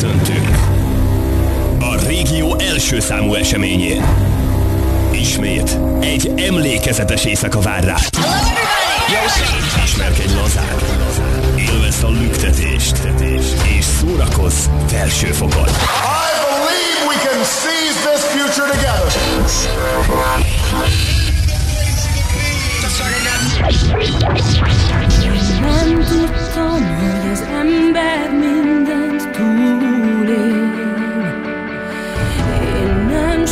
köszöntünk a régió első számú eseményén. Ismét egy emlékezetes éjszaka vár rá. Ismerkedj lazán, élvezd a lüktetést, és szórakozz felső fokon. I believe we can seize this future together. Nem tudtam, hogy az ember mindent túlél.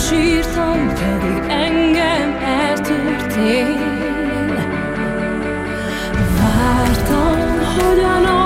Sírtam, pedig engem eltörtél. Vártam, hogy a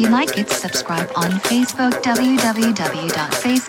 If you like it, subscribe on Facebook www.facebook.com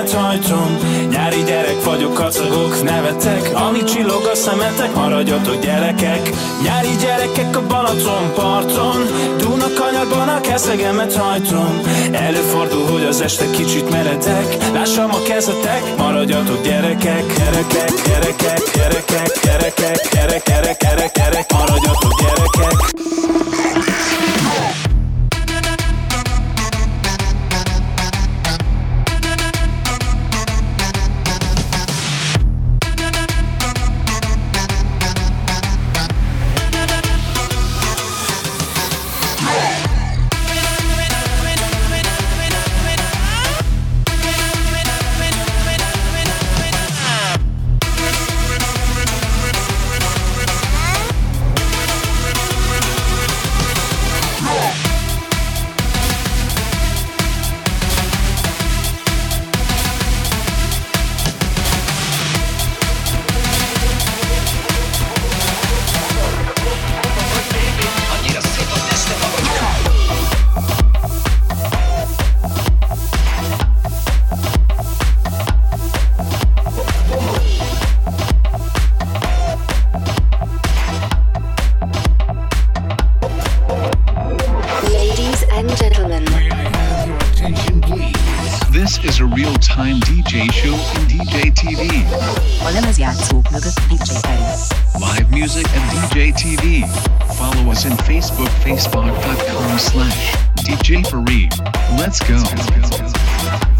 keszegemet hajtom Nyári gyerek vagyok, kacagok, nevetek. Ami csillog a szemetek, maradjatok gyerekek. Nyári gyerekek a Balaton parton. Dunakanyarban a keszegemet hajtom Előfordul, hogy az este kicsit meredek. Lássam a kezetek, maradjatok gyerekek. Gyerekek, gyerekek, gyerekek, gyerekek, gyerek, gyerek, gyerek, gyerek Maradjatok gyerekek and DJ TV. Follow us on Facebook, facebook.com slash DJ Fareed. Let's go.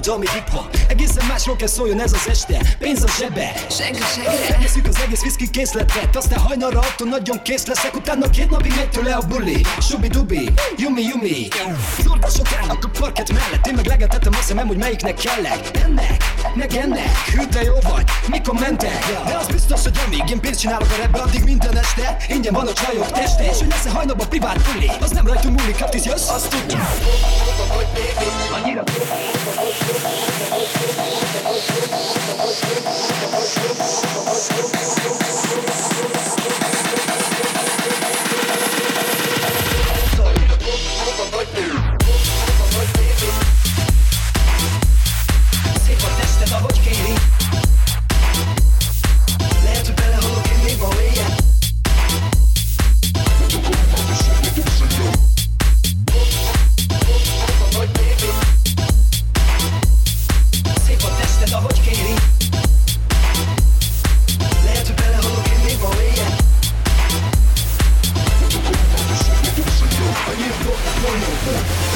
irodalmi hip-hop Egészen másról kell szóljon ez az este. Pénz a zsebe. Senki segre. Veszük az egész viszki készletet. Aztán hajnalra attól nagyon kész leszek Utána két napig megy tőle a buli. Subi dubi, yumi yumi. Szorvosok állnak a parket mellett. Én meg legetettem a szemem, hogy melyiknek kellek. Ennek, meg ennek. Hű de jó vagy, mikor mentek? De az biztos, hogy amíg én pénzt csinálok a rebbe Addig minden este ingyen van a csajok teste. És hogy lesz a hajnalban privát buli Az nem rajtunk múlik, hát jössz, azt tudjuk. Annyira Música Conecta.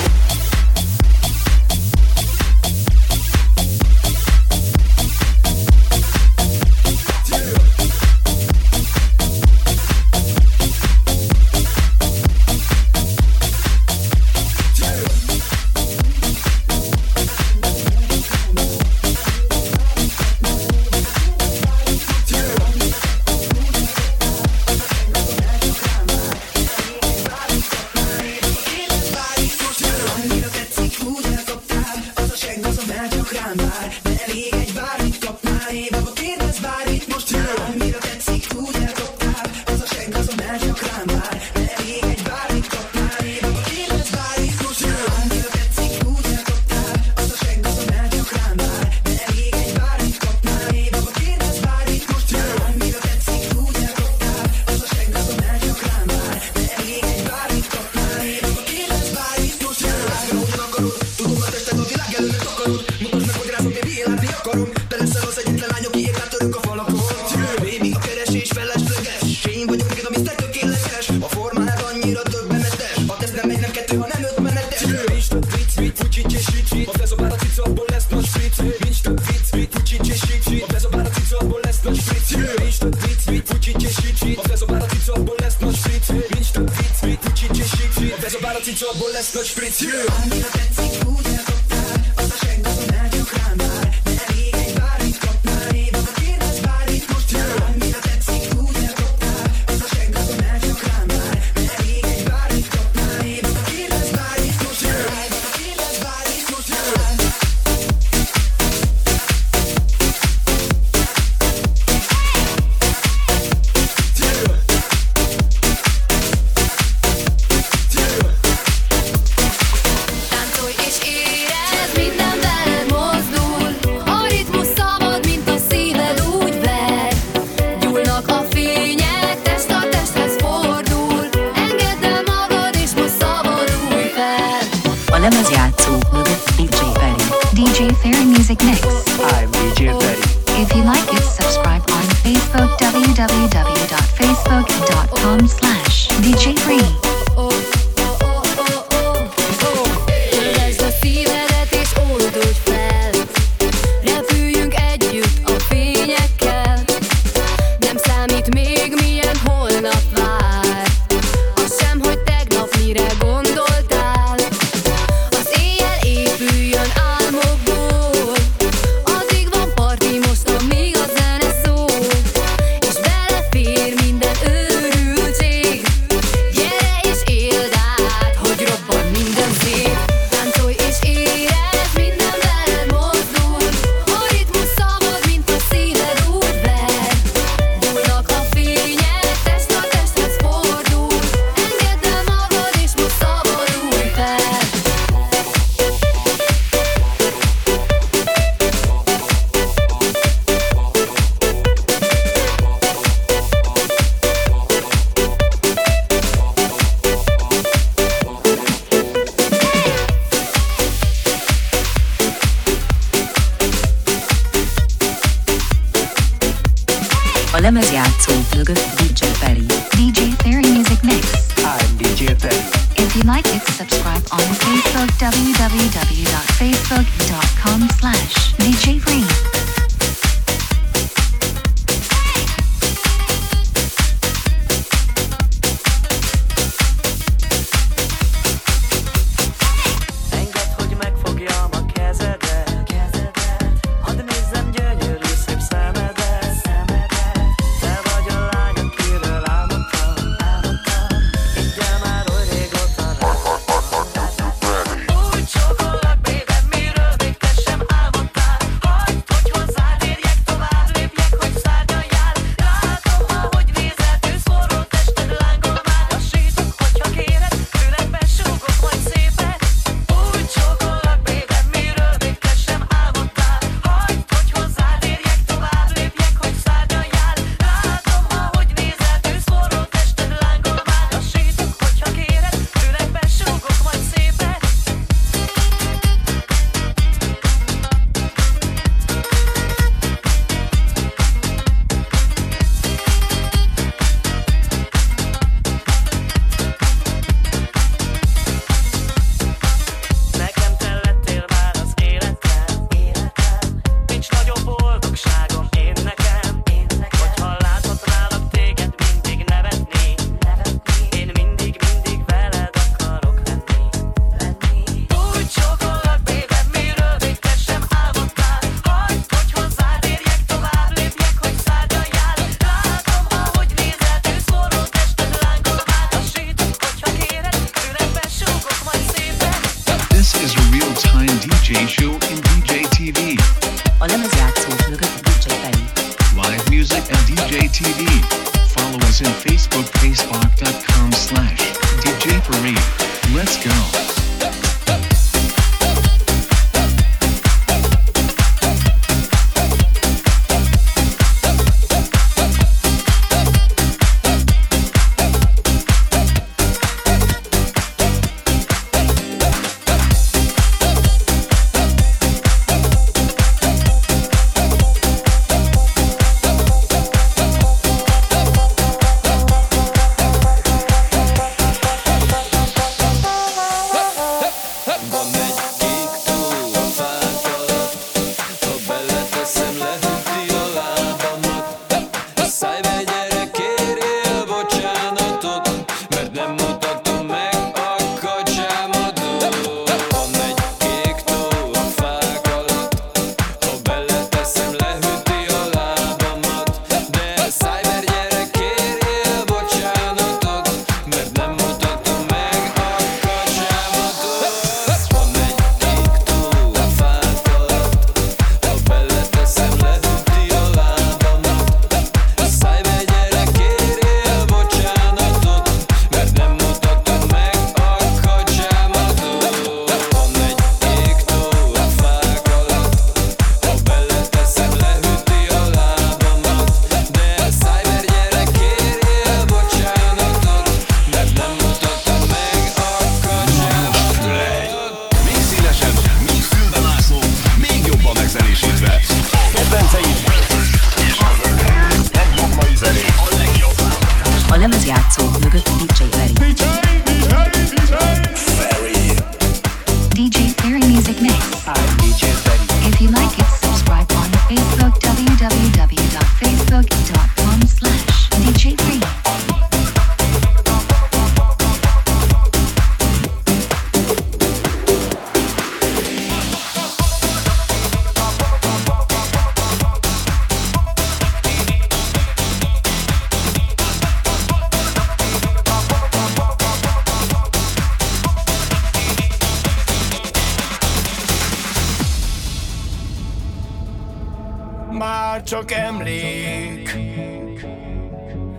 már csak emlék.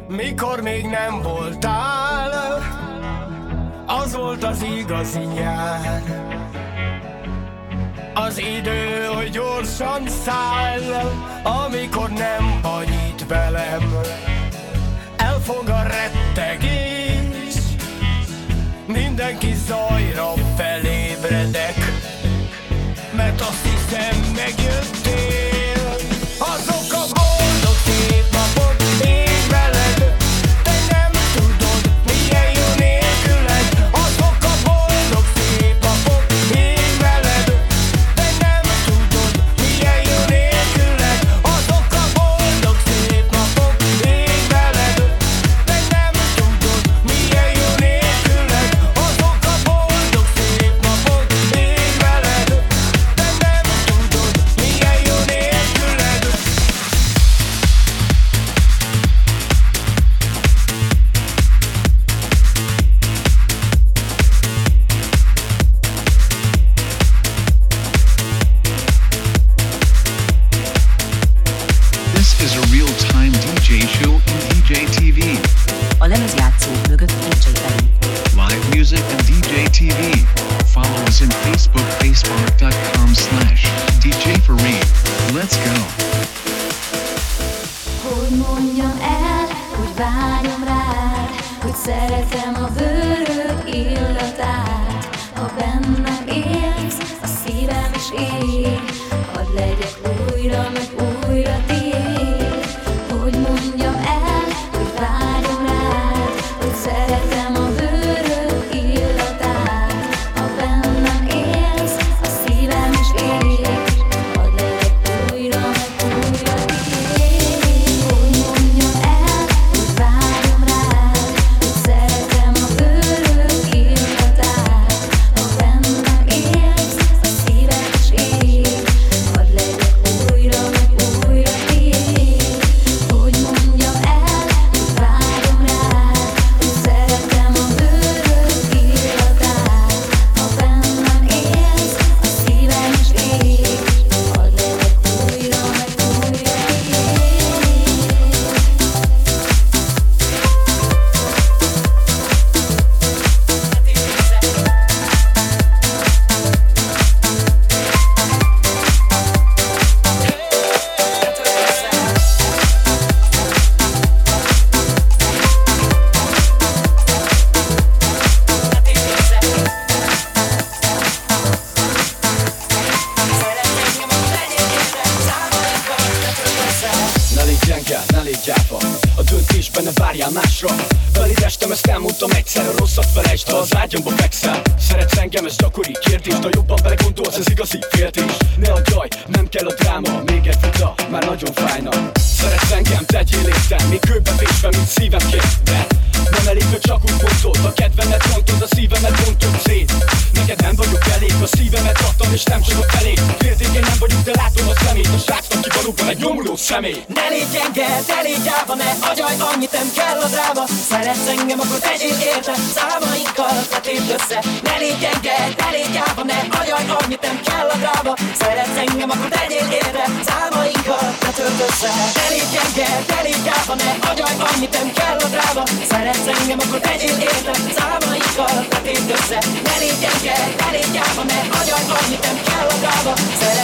Mikor még nem voltál Az volt az igazi nyár. Az idő, hogy gyorsan száll Amikor nem vagy itt velem. Elfog a rettegés Mindenki zajra felébredek Mert azt hiszem megjöttél. meg, elég gyáva meg, agyad vagy, mit nem kell a drága.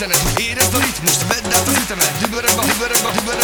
üzenet Érezd a ritmust, vedd át az ütemet Dübörög a, dübörög a, dübörög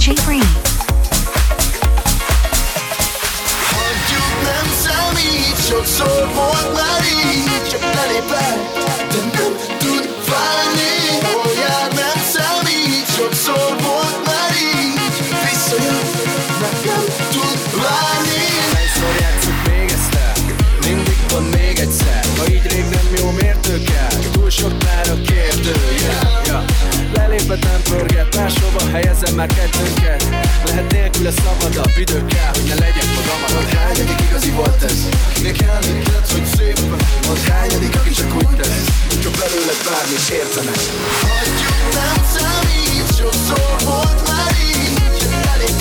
Aggiungiamo il Helyezem már kettőnket. Lehet nélkül a szabadabb idő kell, hogy ne legyek magam Mondd hányadik igazi volt ez. Kinek elmét lett, hogy szép Mondd hányadik, aki csak úgy tesz. Csak belőled bármit értenek. Hagyjuk nem számít Sokszor volt már így. Elég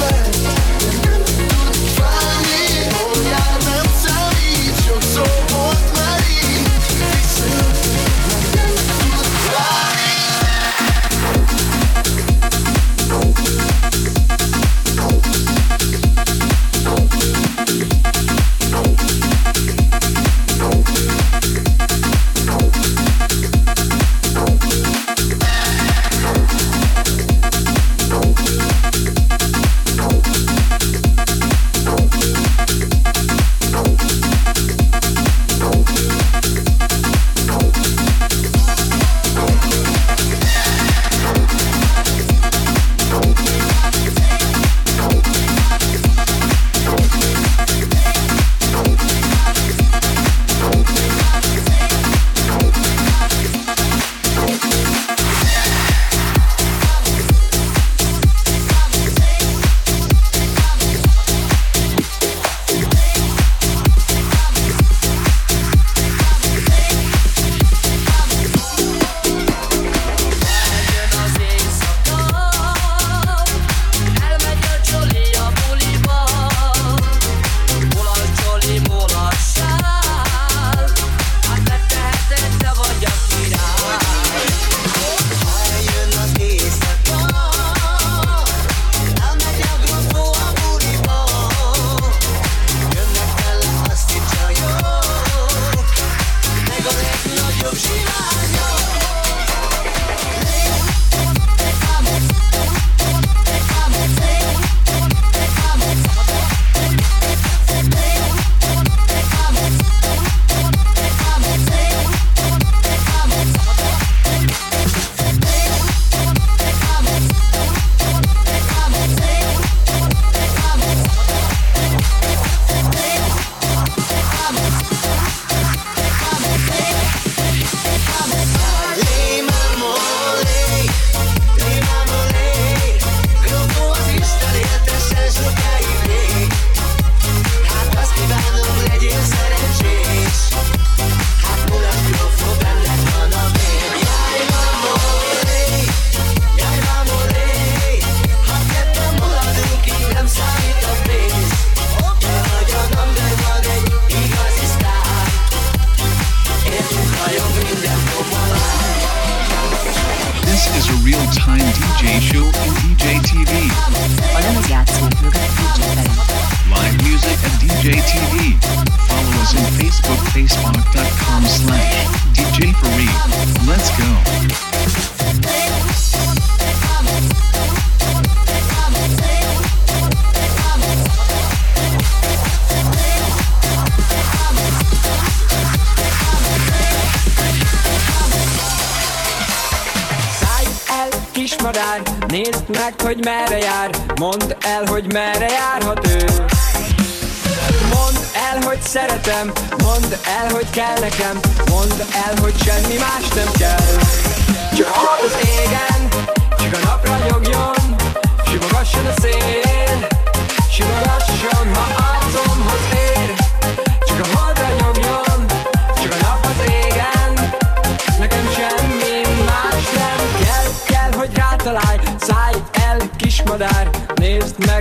Mondd el, hogy merre járhat ő. Mondd el, hogy szeretem Mondd el, hogy kell nekem Mondd el, hogy semmi más nem kell. Csak hadd az égen Csak a napra nyogjon Simogasson a szél Simogasson, ha áll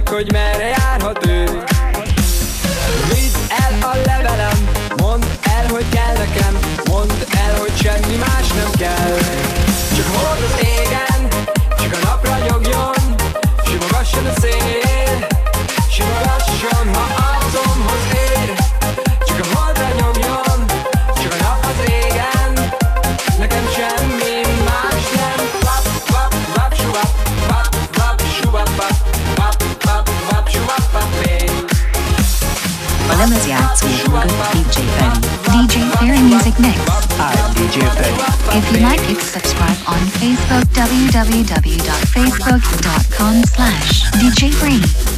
hogy merre jár. If you like it, subscribe on Facebook www.facebook.com slash DJ Free.